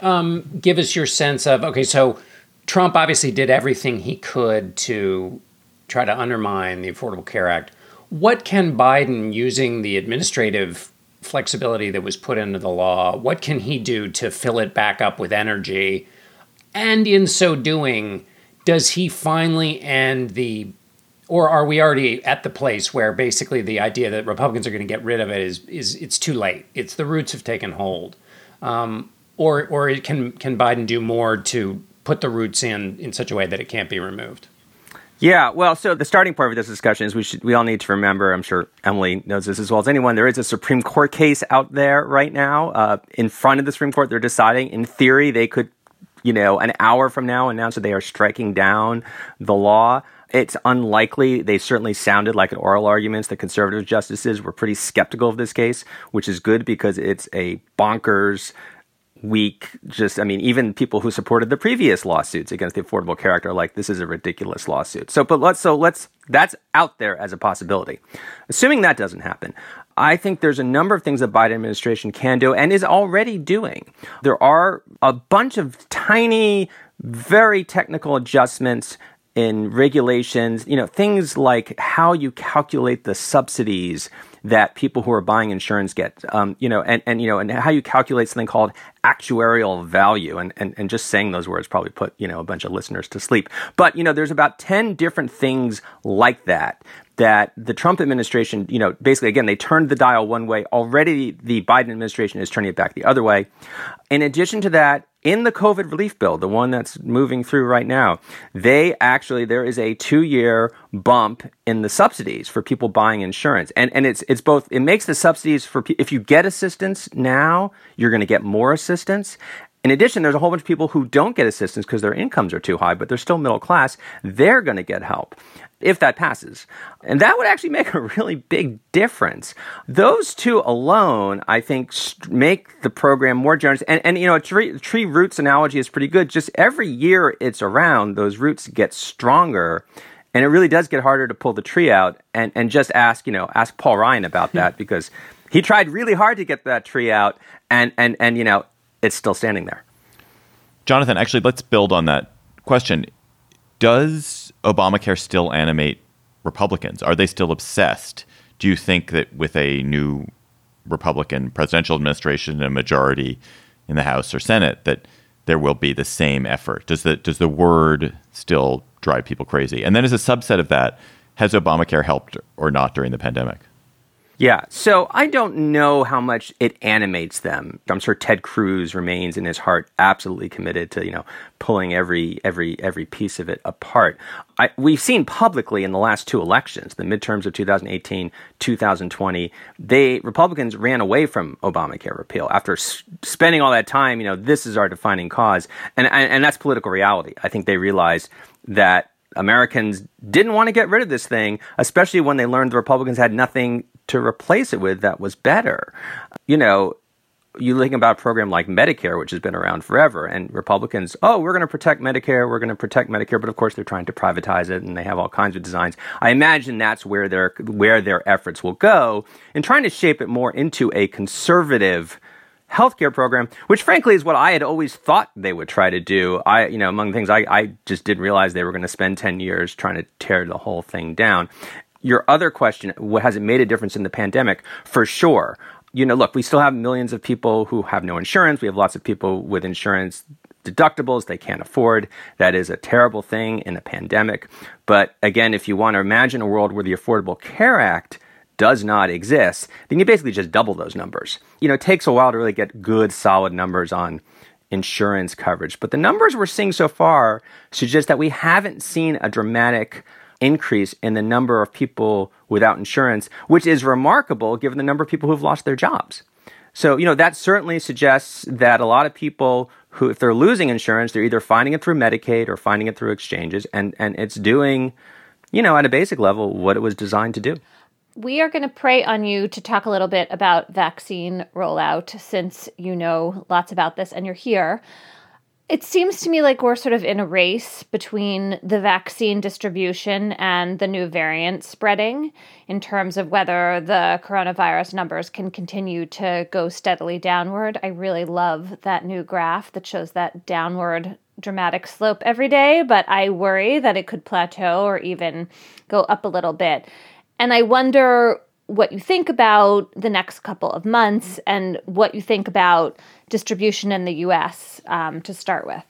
um, give us your sense of okay? So Trump obviously did everything he could to try to undermine the Affordable Care Act. What can Biden, using the administrative flexibility that was put into the law, what can he do to fill it back up with energy? And in so doing, does he finally end the or are we already at the place where basically the idea that Republicans are going to get rid of it is is it's too late? It's the roots have taken hold, um, or or can can Biden do more to put the roots in in such a way that it can't be removed? Yeah, well, so the starting point of this discussion is we should we all need to remember. I'm sure Emily knows this as well as anyone. There is a Supreme Court case out there right now. Uh, in front of the Supreme Court, they're deciding. In theory, they could, you know, an hour from now announce that they are striking down the law. It's unlikely. They certainly sounded like an oral arguments. The conservative justices were pretty skeptical of this case, which is good because it's a bonkers weak just i mean even people who supported the previous lawsuits against the affordable care act are like this is a ridiculous lawsuit. So but let's so let's that's out there as a possibility. Assuming that doesn't happen i think there's a number of things the biden administration can do and is already doing. There are a bunch of tiny very technical adjustments in regulations, you know, things like how you calculate the subsidies that people who are buying insurance get, um, you know, and, and, you know, and how you calculate something called actuarial value. And, and, and just saying those words probably put, you know, a bunch of listeners to sleep. But, you know, there's about 10 different things like that that the Trump administration, you know, basically, again, they turned the dial one way. Already the Biden administration is turning it back the other way. In addition to that, in the COVID relief bill, the one that's moving through right now, they actually there is a two year bump in the subsidies for people buying insurance, and and it's it's both it makes the subsidies for if you get assistance now, you're going to get more assistance, in addition, there's a whole bunch of people who don't get assistance because their incomes are too high, but they're still middle class. They're going to get help if that passes. And that would actually make a really big difference. Those two alone, I think, make the program more generous. And, and you know, a tree, tree roots analogy is pretty good. Just every year it's around, those roots get stronger. And it really does get harder to pull the tree out. And, and just ask, you know, ask Paul Ryan about that because he tried really hard to get that tree out. And, and, and you know, it's still standing there. Jonathan, actually, let's build on that question. Does Obamacare still animate Republicans? Are they still obsessed? Do you think that with a new Republican presidential administration and a majority in the House or Senate, that there will be the same effort? Does the does the word still drive people crazy? And then, as a subset of that, has Obamacare helped or not during the pandemic? Yeah, so I don't know how much it animates them. I'm sure Ted Cruz remains in his heart absolutely committed to you know pulling every every every piece of it apart. I, we've seen publicly in the last two elections, the midterms of 2018, 2020, they Republicans ran away from Obamacare repeal after s- spending all that time. You know, this is our defining cause, and, and and that's political reality. I think they realized that Americans didn't want to get rid of this thing, especially when they learned the Republicans had nothing to replace it with that was better. You know, you think about a program like Medicare, which has been around forever, and Republicans, oh, we're going to protect Medicare, we're going to protect Medicare, but of course they're trying to privatize it, and they have all kinds of designs. I imagine that's where their where their efforts will go in trying to shape it more into a conservative healthcare program, which frankly is what I had always thought they would try to do. I, you know, among the things I, I just didn't realize they were going to spend 10 years trying to tear the whole thing down. Your other question, has it made a difference in the pandemic? For sure. You know, look, we still have millions of people who have no insurance. We have lots of people with insurance deductibles they can't afford. That is a terrible thing in a pandemic. But again, if you want to imagine a world where the Affordable Care Act does not exist, then you basically just double those numbers. You know, it takes a while to really get good, solid numbers on insurance coverage. But the numbers we're seeing so far suggest that we haven't seen a dramatic increase in the number of people without insurance, which is remarkable given the number of people who've lost their jobs. So, you know, that certainly suggests that a lot of people who, if they're losing insurance, they're either finding it through Medicaid or finding it through exchanges, and, and it's doing, you know, at a basic level, what it was designed to do. We are going to pray on you to talk a little bit about vaccine rollout since you know lots about this and you're here. It seems to me like we're sort of in a race between the vaccine distribution and the new variant spreading in terms of whether the coronavirus numbers can continue to go steadily downward. I really love that new graph that shows that downward dramatic slope every day, but I worry that it could plateau or even go up a little bit. And I wonder what you think about the next couple of months and what you think about distribution in the US um, to start with.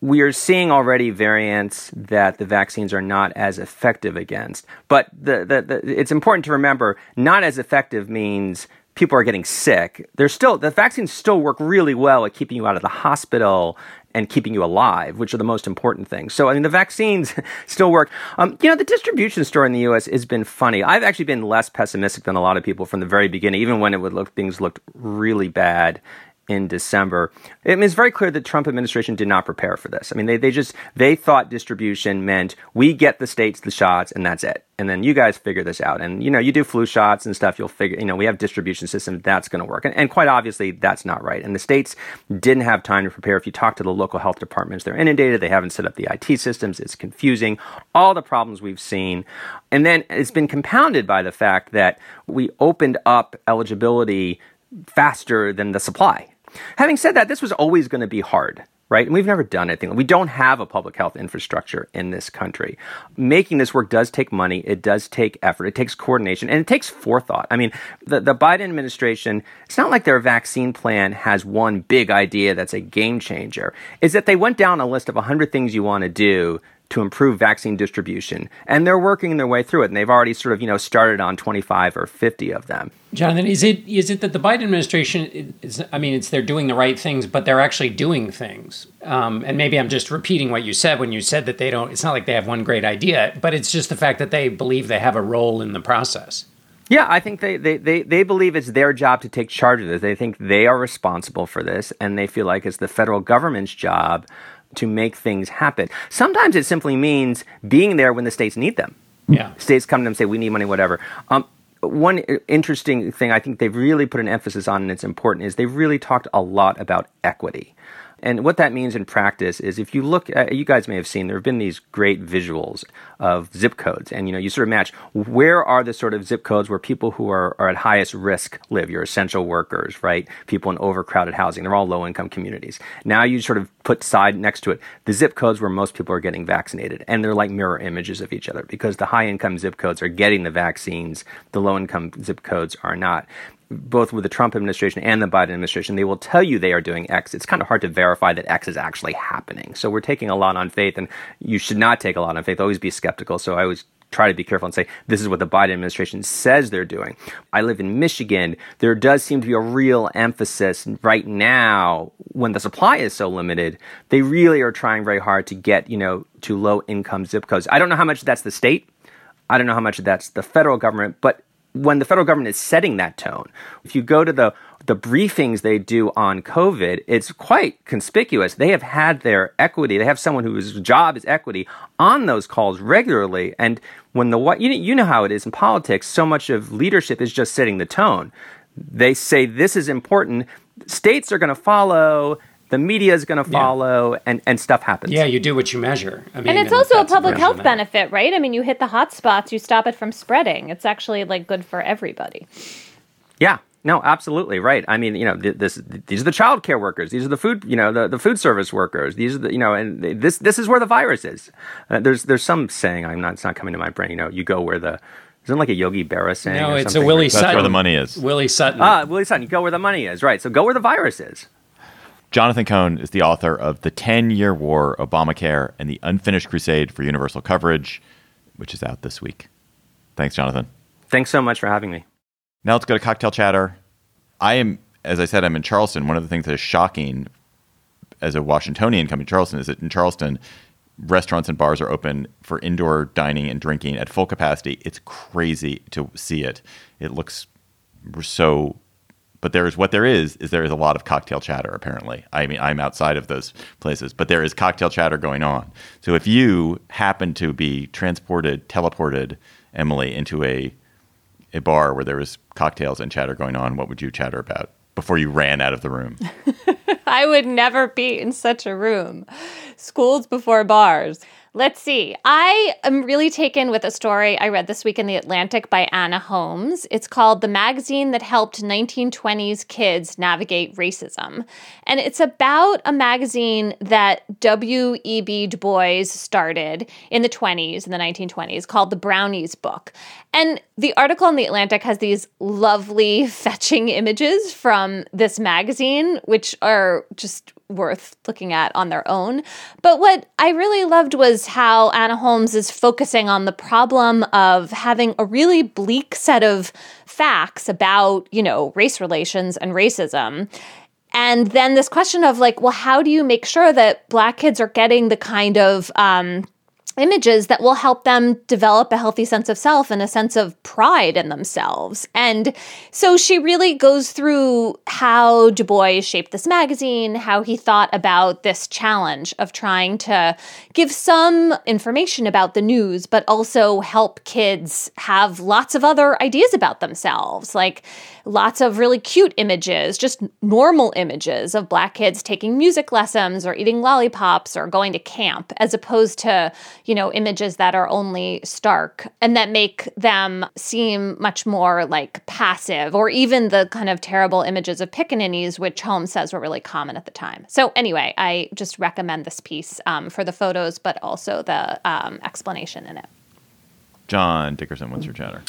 We are seeing already variants that the vaccines are not as effective against. But the, the, the, it's important to remember not as effective means people are getting sick. There's still the vaccines still work really well at keeping you out of the hospital and keeping you alive, which are the most important things. So, I mean, the vaccines still work. Um, you know, the distribution story in the U.S. has been funny. I've actually been less pessimistic than a lot of people from the very beginning, even when it would look things looked really bad in December. I mean, it's very clear that Trump administration did not prepare for this. I mean, they, they just, they thought distribution meant we get the states the shots and that's it. And then you guys figure this out. And, you know, you do flu shots and stuff, you'll figure, you know, we have distribution system, that's going to work. And, and quite obviously, that's not right. And the states didn't have time to prepare. If you talk to the local health departments, they're inundated. They haven't set up the IT systems. It's confusing. All the problems we've seen. And then it's been compounded by the fact that we opened up eligibility faster than the supply. Having said that, this was always going to be hard, right? And we've never done anything. We don't have a public health infrastructure in this country. Making this work does take money, it does take effort, it takes coordination, and it takes forethought. I mean, the, the Biden administration, it's not like their vaccine plan has one big idea that's a game changer. Is that they went down a list of 100 things you want to do to improve vaccine distribution. And they're working their way through it. And they've already sort of, you know, started on 25 or 50 of them. Jonathan, is it is it that the Biden administration is I mean, it's they're doing the right things, but they're actually doing things. Um, and maybe I'm just repeating what you said when you said that they don't it's not like they have one great idea, but it's just the fact that they believe they have a role in the process. Yeah, I think they, they, they, they believe it's their job to take charge of this. They think they are responsible for this, and they feel like it's the federal government's job to make things happen. Sometimes it simply means being there when the states need them. Yeah. States come to them and say, we need money, whatever. Um, one interesting thing I think they've really put an emphasis on, and it's important, is they've really talked a lot about equity. And what that means in practice is if you look at, you guys may have seen, there have been these great visuals of zip codes. And, you know, you sort of match where are the sort of zip codes where people who are, are at highest risk live, your essential workers, right? People in overcrowded housing. They're all low income communities. Now you sort of put side next to it the zip codes where most people are getting vaccinated. And they're like mirror images of each other because the high income zip codes are getting the vaccines, the low income zip codes are not both with the Trump administration and the Biden administration, they will tell you they are doing X. It's kind of hard to verify that X is actually happening. So we're taking a lot on faith, and you should not take a lot on faith. Always be skeptical. So I always try to be careful and say this is what the Biden administration says they're doing. I live in Michigan. There does seem to be a real emphasis right now when the supply is so limited. They really are trying very hard to get, you know, to low income zip codes. I don't know how much that's the state. I don't know how much that's the federal government, but when the federal government is setting that tone. If you go to the the briefings they do on COVID, it's quite conspicuous. They have had their equity. They have someone whose job is equity on those calls regularly. And when the what you you know how it is in politics, so much of leadership is just setting the tone. They say this is important. States are going to follow the media is going to follow yeah. and, and stuff happens. Yeah, you do what you measure. I mean, and it's and also a public health benefit, right? I mean, you hit the hot spots, you stop it from spreading. It's actually like good for everybody. Yeah. No, absolutely right. I mean, you know, this these are the child care workers. These are the food, you know, the, the food service workers. These are the, you know, and this this is where the virus is. Uh, there's there's some saying I'm not it's not coming to my brain. You know, you go where the isn't like a Yogi Berra saying? No, it's a Willie Sutton. That's where the money is. Willie Sutton. Ah, Willie Sutton. You go where the money is. Right. So go where the virus is. Jonathan Cohn is the author of The 10 Year War, Obamacare, and the Unfinished Crusade for Universal Coverage, which is out this week. Thanks, Jonathan. Thanks so much for having me. Now let's go to cocktail chatter. I am, as I said, I'm in Charleston. One of the things that is shocking as a Washingtonian coming to Charleston is that in Charleston, restaurants and bars are open for indoor dining and drinking at full capacity. It's crazy to see it. It looks so but there is what there is is there is a lot of cocktail chatter apparently. I mean i'm outside of those places but there is cocktail chatter going on. So if you happen to be transported teleported emily into a a bar where there was cocktails and chatter going on what would you chatter about before you ran out of the room? I would never be in such a room. Schools before bars Let's see. I am really taken with a story I read this week in The Atlantic by Anna Holmes. It's called The Magazine That Helped 1920s Kids Navigate Racism. And it's about a magazine that W.E.B. Du Bois started in the 20s, in the 1920s, called The Brownies Book. And the article in The Atlantic has these lovely, fetching images from this magazine, which are just worth looking at on their own. But what I really loved was how Anna Holmes is focusing on the problem of having a really bleak set of facts about, you know, race relations and racism. And then this question of like, well, how do you make sure that black kids are getting the kind of um, images that will help them develop a healthy sense of self and a sense of pride in themselves. And so she really goes through how Du Bois shaped this magazine, how he thought about this challenge of trying to give some information about the news, but also help kids have lots of other ideas about themselves. Like, lots of really cute images, just normal images of black kids taking music lessons or eating lollipops or going to camp, as opposed to, you know, images that are only stark and that make them seem much more like passive, or even the kind of terrible images of pickaninnies, which Holmes says were really common at the time. So, anyway, I just recommend this piece um, for the photos, but also the um, explanation in it. John Dickerson, what's your chatter?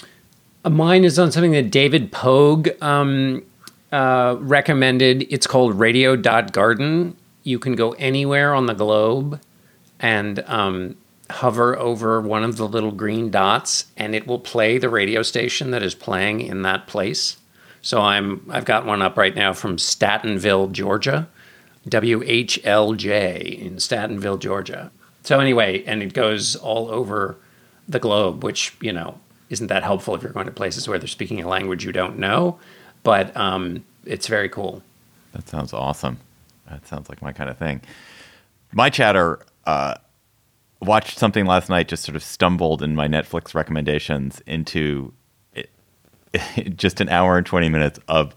Mine is on something that David Pogue um, uh, recommended. It's called Radio Garden. You can go anywhere on the globe and um, hover over one of the little green dots and it will play the radio station that is playing in that place. So I'm I've got one up right now from Statenville, Georgia, WHLJ in Statenville, Georgia. So anyway, and it goes all over the globe, which you know isn't that helpful if you're going to places where they're speaking a language you don't know, but um, it's very cool. That sounds awesome. That sounds like my kind of thing. My chatter uh, watched something last night. Just sort of stumbled in my Netflix recommendations into it, it, just an hour and twenty minutes of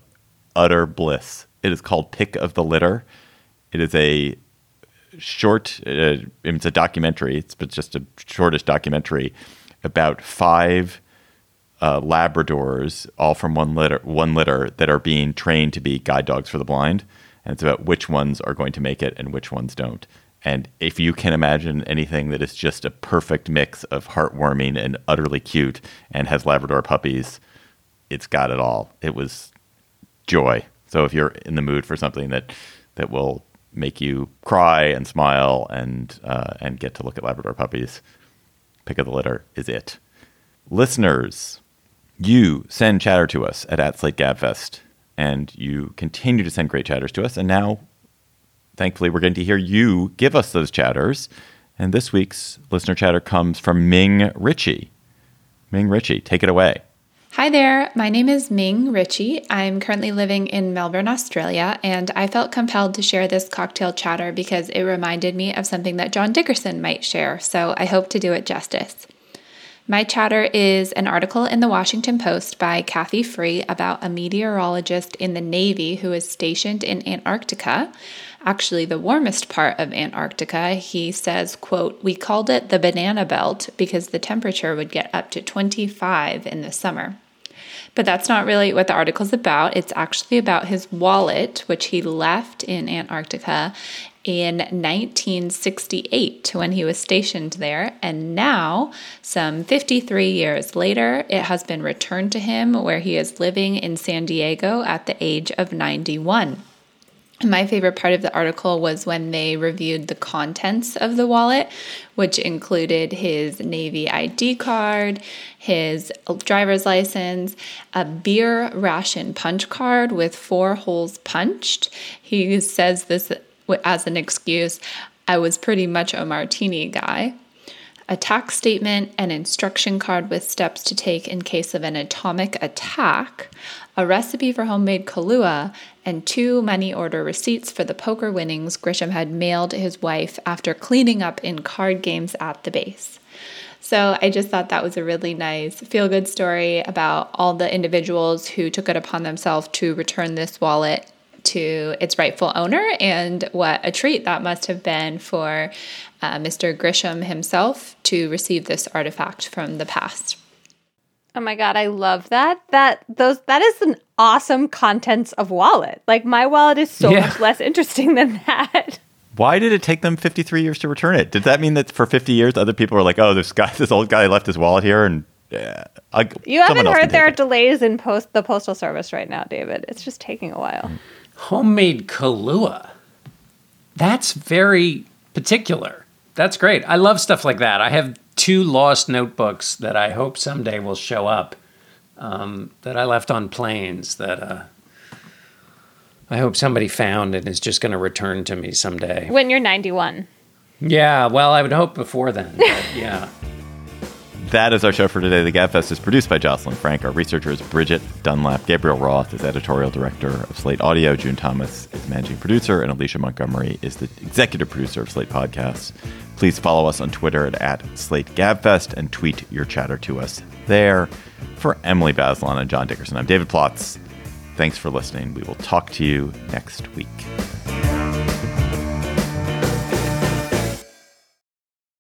utter bliss. It is called Pick of the Litter. It is a short. Uh, it's a documentary. It's but just a shortish documentary about five uh, Labradors, all from one litter, one litter, that are being trained to be guide dogs for the blind. And it's about which ones are going to make it and which ones don't. And if you can imagine anything that is just a perfect mix of heartwarming and utterly cute and has Labrador puppies, it's got it all. It was joy. So if you're in the mood for something that that will make you cry and smile and uh, and get to look at Labrador puppies, pick of the litter is it. Listeners, you send chatter to us at, at Slate Gabfest, and you continue to send great chatters to us. And now thankfully, we're getting to hear you give us those chatters. And this week's listener chatter comes from Ming Ritchie. Ming Ritchie, take it away. Hi there, my name is Ming Ritchie. I'm currently living in Melbourne, Australia, and I felt compelled to share this cocktail chatter because it reminded me of something that John Dickerson might share, so I hope to do it justice. My chatter is an article in the Washington Post by Cathy Free about a meteorologist in the Navy who is stationed in Antarctica actually the warmest part of Antarctica. He says, quote, "We called it the banana belt because the temperature would get up to 25 in the summer." But that's not really what the article's about. It's actually about his wallet, which he left in Antarctica in 1968 when he was stationed there. And now, some 53 years later, it has been returned to him where he is living in San Diego at the age of 91. My favorite part of the article was when they reviewed the contents of the wallet, which included his Navy ID card, his driver's license, a beer ration punch card with four holes punched. He says this as an excuse I was pretty much a martini guy. A tax statement, an instruction card with steps to take in case of an atomic attack, a recipe for homemade Kahlua, and two money order receipts for the poker winnings Grisham had mailed his wife after cleaning up in card games at the base. So I just thought that was a really nice feel good story about all the individuals who took it upon themselves to return this wallet to its rightful owner and what a treat that must have been for uh, Mr. Grisham himself to receive this artifact from the past. Oh my god, I love that. That those that is an awesome contents of wallet. Like my wallet is so yeah. much less interesting than that. Why did it take them 53 years to return it? Did that mean that for 50 years other people were like, "Oh, this guy this old guy left his wallet here and yeah, I, you haven't heard there are delays in post the postal service right now, David. It's just taking a while. Homemade Kahlua. That's very particular. That's great. I love stuff like that. I have two lost notebooks that I hope someday will show up um, that I left on planes that uh, I hope somebody found and is just going to return to me someday. When you're 91. Yeah, well, I would hope before then. yeah. That is our show for today. The Gabfest is produced by Jocelyn Frank. Our researcher is Bridget Dunlap. Gabriel Roth is editorial director of Slate Audio. June Thomas is managing producer. And Alicia Montgomery is the executive producer of Slate Podcasts. Please follow us on Twitter at, at Slate Gabfest and tweet your chatter to us there. For Emily Bazelon and John Dickerson, I'm David Plotz. Thanks for listening. We will talk to you next week.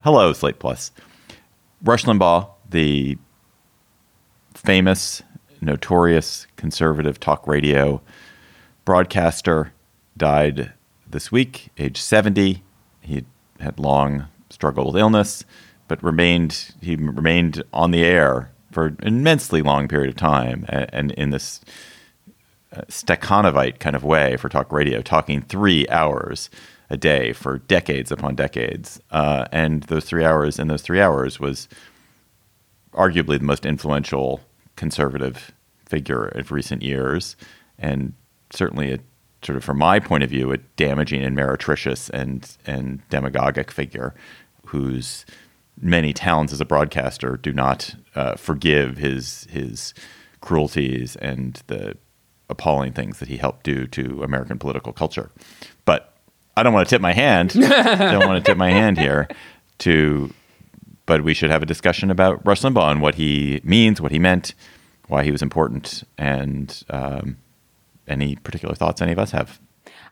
Hello, Slate Plus. Rush Limbaugh, the famous, notorious conservative talk radio broadcaster, died this week, age 70. He had long struggled with illness, but remained he remained on the air for an immensely long period of time, and, in this uh, Stakhanovite kind of way for talk radio, talking three hours a day for decades upon decades. Uh, and those three hours, in those three hours, was arguably the most influential conservative figure of recent years, and certainly a sort of from my point of view, a damaging and meretricious and and demagogic figure whose many talents as a broadcaster do not uh, forgive his his cruelties and the appalling things that he helped do to American political culture. But I don't want to tip my hand. don't want to tip my hand here to but we should have a discussion about Rush Limbaugh and what he means, what he meant, why he was important, and um, any particular thoughts any of us have.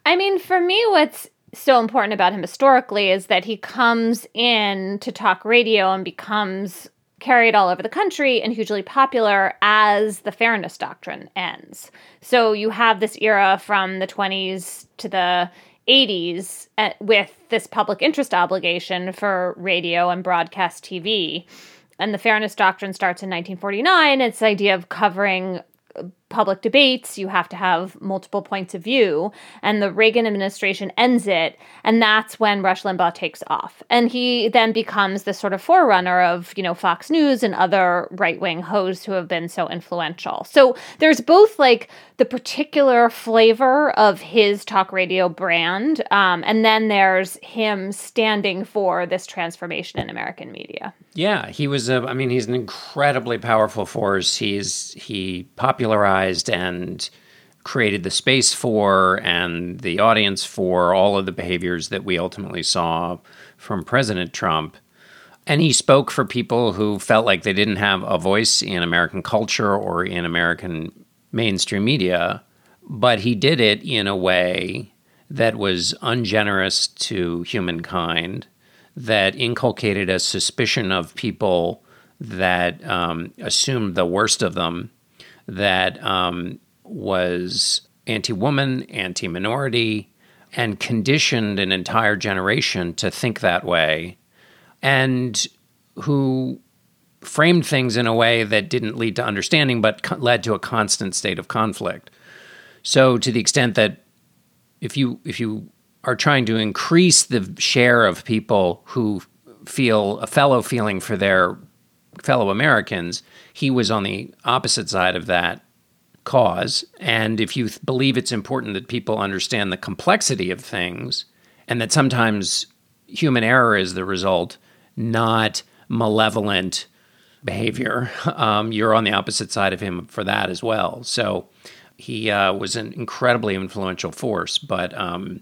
I mean, for me, what's so important about him historically is that he comes in to talk radio and becomes carried all over the country and hugely popular as the fairness doctrine ends. So you have this era from the 20s to the 80s uh, with this public interest obligation for radio and broadcast TV. And the fairness doctrine starts in 1949. It's the idea of covering public debates, you have to have multiple points of view. And the Reagan administration ends it. And that's when Rush Limbaugh takes off. And he then becomes the sort of forerunner of, you know, Fox News and other right wing hosts who have been so influential. So there's both like the particular flavor of his talk radio brand. Um, and then there's him standing for this transformation in American media. Yeah, he was a, I mean, he's an incredibly powerful force. He's, he popularized and created the space for and the audience for all of the behaviors that we ultimately saw from President Trump. And he spoke for people who felt like they didn't have a voice in American culture or in American mainstream media, but he did it in a way that was ungenerous to humankind, that inculcated a suspicion of people that um, assumed the worst of them that um, was anti woman, anti minority, and conditioned an entire generation to think that way, and who framed things in a way that didn't lead to understanding but co- led to a constant state of conflict. So, to the extent that if you if you are trying to increase the share of people who feel a fellow feeling for their fellow Americans, he was on the opposite side of that cause. And if you th- believe it's important that people understand the complexity of things and that sometimes human error is the result, not malevolent behavior, um, you're on the opposite side of him for that as well. So he uh, was an incredibly influential force, but um,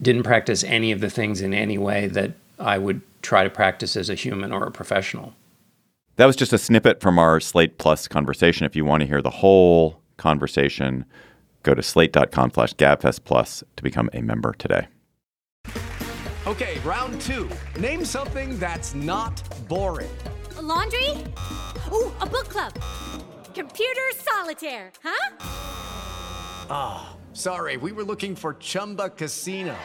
didn't practice any of the things in any way that I would try to practice as a human or a professional. That was just a snippet from our Slate Plus conversation. If you want to hear the whole conversation, go to slate.com slash gabfest plus to become a member today. Okay, round two. Name something that's not boring. A laundry? Ooh, a book club. Computer solitaire, huh? Ah, oh, sorry, we were looking for Chumba Casino.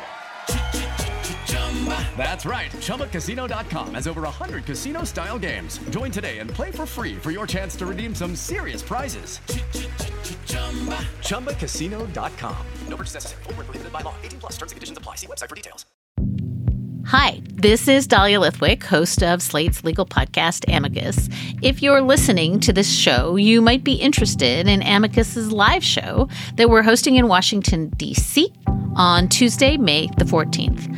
That's right. ChumbaCasino.com has over 100 casino style games. Join today and play for free for your chance to redeem some serious prizes. ChumbaCasino.com. No purchase necessary. Full prohibited by law. 18 plus terms and conditions apply. See website for details. Hi, this is Dahlia Lithwick, host of Slate's legal podcast, Amicus. If you're listening to this show, you might be interested in Amicus's live show that we're hosting in Washington, D.C on Tuesday, May the 14th.